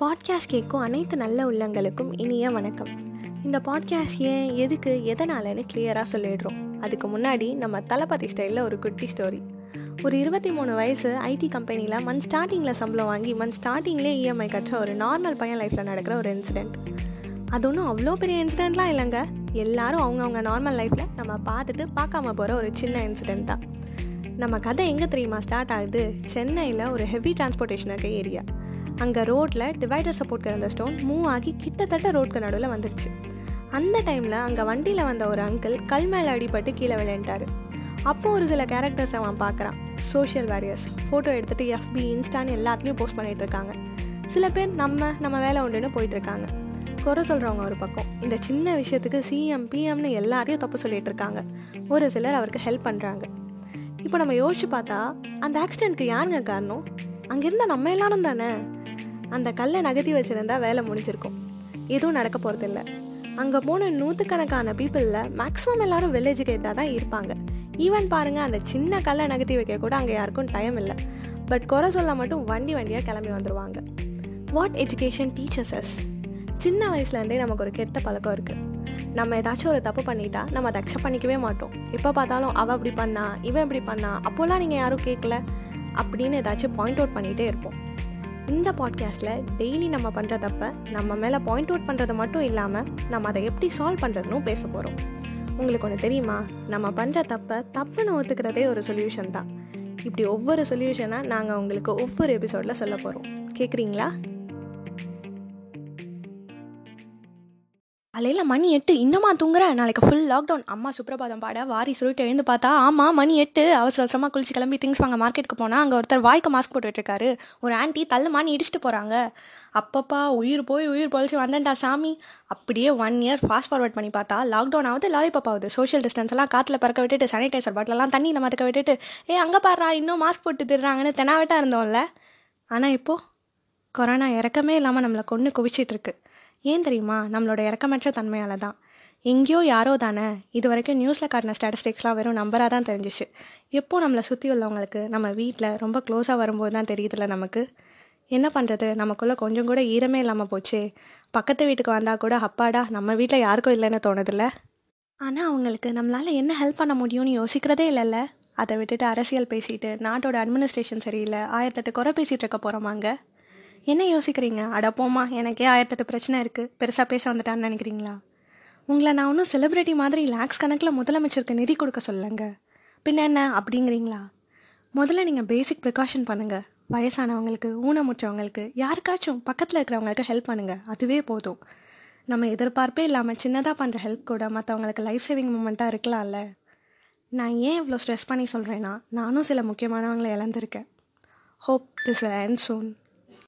Podcast கேட்கும் அனைத்து நல்ல உள்ளங்களுக்கும் இனிய வணக்கம். இந்த பாட்காஸ்ட் ஏன் எதுக்கு எதனாலன்னு கிளியராக சொல்லிடுறோம். அதுக்கு முன்னாடி நம்ம தளபதி ஸ்டைலில் ஒரு குட்டி ஸ்டோரி ஒரு இருபத்தி மூணு வயசு ஐடி கம்பெனியில் மந்த் ஸ்டார்டிங்கில் சம்பளம் வாங்கி மந்த் ஸ்டார்டிங்லேயே இஎம்ஐ கட்டுற ஒரு நார்மல் பையன் லைஃப்பில் நடக்கிற ஒரு இன்சிடெண்ட் அது ஒன்றும் அவ்வளோ பெரிய இன்சிடெண்ட்லாம் இல்லைங்க. எல்லாரும் அவங்கவுங்க நார்மல் லைஃப்பில் நம்ம பார்த்துட்டு பார்க்காம போகிற ஒரு சின்ன இன்சிடெண்ட் தான். நம்ம கதை எங்கே தெரியுமா ஸ்டார்ட் ஆகுது? சென்னையில் ஒரு ஹெவி டிரான்ஸ்போர்ட்டேஷன் இருக்க ஏரியா. அங்கே ரோட்டில் டிவைடர் சப்போர்ட் இருந்த ஸ்டோன் மூவ் ஆகி கிட்டத்தட்ட ரோட்க்கு நடுவில் வந்துருச்சு. அந்த டைமில் அங்கே வண்டியில் வந்த ஒரு அங்கிள் கல் மேலே அடிபட்டு கீழே விளையாண்டாரு. அப்போது ஒரு சில கேரக்டர்ஸ் அவன் பார்க்குறான் சோஷியல் வேரியர்ஸ் ஃபோட்டோ எடுத்துகிட்டு எஃபி இன்ஸ்டான்னு எல்லாத்துலேயும் போஸ்ட் பண்ணிகிட்டு இருக்காங்க. சில பேர் நம்ம நம்ம வேலை உண்டுன்னு போயிட்டுருக்காங்க குறை சொல்கிறவங்க ஒரு பக்கம். இந்த சின்ன விஷயத்துக்கு சிஎம் பிஎம்னு எல்லாரையும் தப்பு சொல்லிகிட்டு இருக்காங்க. ஒரு சிலர் அவருக்கு ஹெல்ப் பண்ணுறாங்க இப்போ நம்ம யோசிச்சு பார்த்தா அந்த ஆக்சிடெண்ட்க்கு யாருங்க காரணம்? அங்கே இருந்தால் நம்ம எல்லாரும் தானே? அந்த கல்லை நகர்த்தி வச்சுருந்தா வேலை முடிஞ்சிருக்கும். எதுவும் நடக்க போகிறதில்ல அங்கே போன நூற்றுக்கணக்கான பீப்புளில் மேக்ஸிமம் எல்லாரும் வெல் எஜுகேட்டாக தான் இருப்பாங்க. ஈவன் பாருங்கள் அந்த சின்ன கல்லை நகர்த்தி வைக்க கூட அங்கே யாருக்கும் டைம் இல்லை. பட் குறை சொல்ல மட்டும் வண்டி வண்டியாக கிளம்பி வந்துடுவாங்க வாட் எஜுகேஷன் டீச்சர்ஸ் அஸ் சின்ன வயசுலேருந்தே நமக்கு ஒரு கெட்ட பழக்கம் இருக்குது நம்ம ஏதாச்சும் ஒரு தப்பு பண்ணிட்டா நம்ம அதை அக்செப்ட் பண்ணிக்கவே மாட்டோம். எப்போ பார்த்தாலும் அவள் இப்படி பண்ணா இவன் இப்படி பண்ணா அப்போல்லாம் நீங்கள் யாரும் கேட்கல அப்படின்னு ஏதாச்சும் பாயிண்ட் அவுட் பண்ணிகிட்டே இருப்போம். இந்த பாட்காஸ்ட்டில் டெய்லி நம்ம பண்ணுற தப்பை நம்ம மேலே பாயிண்ட் அவுட் பண்ணுறது மட்டும் இல்லாமல் நம்ம அதை எப்படி சால்வ் பண்ணுறதுன்னு பேச போகிறோம் உங்களுக்கு ஒன்று தெரியுமா? நம்ம பண்ணுற தப்பை தப்புன்னு ஒத்துக்கிறதே ஒரு சொல்யூஷன் தான். இப்படி ஒவ்வொரு சொல்யூஷனாக நாங்கள் உங்களுக்கு ஒவ்வொரு எபிசோடில் சொல்ல போகிறோம் கேட்குறீங்களா காலையில் மணி எட்டு. இன்னுமா தூங்குற? நாளைக்கு ஃபுல் லாக்டவுன் அம்மா சுப்ரபாதம் பாட வாரி சொல்லிட்டு எழுந்து பார்த்தா ஆமாம் மணி எட்டு. அவசர அவசரமாக குளிச்சு கிளம்பி திங்ஸ் வாங்க மார்க்கெட்டுக்கு போனால் அங்கே ஒருத்தர் வாய்க்கு மாஸ்க் போட்டுட்ருக்காரு ஒரு ஆன்ட்டி தள்ளுமான்னு இடிச்சிட்டு போகிறாங்க அப்பப்பா உயிர் போய் உயிர் பொழிச்சு வந்தேன்டா சாமி. அப்படியே ஒன் இயர் ஃபாஸ்ட் ஃபார்வர்ட் பண்ணி பார்த்தா லாக்டவுன் ஆகுது லாலிபாப் ஆகுது. சோஷியல் டிஸ்டன்ஸ் எல்லாம் காற்றுல பறக்க விட்டுட்டு சானிடைசர் பாட்டிலெல்லாம் தண்ணியில் மறக்க விட்டுட்டு ஏ அங்கே பாடுறா இன்னும் மாஸ்க் போட்டு திடுறாங்கன்னு தெனாவட்டாக இருந்தோம்ல. ஆனால் இப்போது கொரோனா இறக்கமே இல்லாமல் நம்மளை கொன்று குவிச்சிட்ருக்கு. ஏன் தெரியுமா? நம்மளோட இறக்கமற்ற தன்மையால் தான் எங்கேயோ யாரோ தானே இது வரைக்கும் நியூஸில் காட்டின ஸ்டாட்டிஸ்டிக்ஸ்லாம் வெறும் நம்பராக தான் தெரிஞ்சிச்சு. எப்போ நம்மளை சுற்றி உள்ளவங்களுக்கு நம்ம வீட்டில் ரொம்ப க்ளோஸாக வரும்போது தான் தெரியுதுல்ல நமக்கு? என்ன பண்ணுறது நமக்குள்ளே கொஞ்சம் கூட ஈரமே இல்லாமல் போச்சு. பக்கத்து வீட்டுக்கு வந்தால் கூட அப்பாடா நம்ம வீட்டில் யாருக்கும் இல்லைன்னு தோணுதில்ல? ஆனால் அவங்களுக்கு நம்மளால் என்ன ஹெல்ப் பண்ண முடியும்னு யோசிக்கிறதே இல்லைல்ல? அதை விட்டுட்டு அரசியல் பேசிட்டு நாட்டோட அட்மினிஸ்ட்ரேஷன் சரியில்லை ஆயிரத்தெட்டு குறை பேசிகிட்டு இருக்க போகிறோமாங்க என்ன யோசிக்கிறீங்க? அடப்போமா எனக்கே ஆயிரத்தெட்டு பிரச்சனை இருக்குது பெருசாக பேச வந்துட்டான்னு நினைக்கிறீங்களா? உங்களை நான் ஒன்றும் செலிப்ரிட்டி மாதிரி லேக்ஸ் கணக்கில் முதலமைச்சருக்கு நிதி கொடுக்க சொல்லுங்க பின்ன என்ன? அப்படிங்கிறீங்களா? முதல்ல நீங்கள் பேசிக் ப்ரிகாஷன் பண்ணுங்கள் வயசானவங்களுக்கு ஊனமுற்றவங்களுக்கு யாருக்காச்சும் பக்கத்தில் இருக்கிறவங்களுக்கு ஹெல்ப் பண்ணுங்கள் அதுவே போதும். நம்ம எதிர்பார்ப்பே இல்லாமல் சின்னதாக பண்ணுற ஹெல்ப் கூட மற்றவங்களுக்கு லைஃப் சேவிங் மூமெண்ட்டாக இருக்கலாம்ல. நான் ஏன் இவ்வளோ ஸ்ட்ரெஸ் பண்ணி சொல்கிறேன்னா நானும் சில முக்கியமானவங்களை இழந்திருக்கேன். Hope this will end soon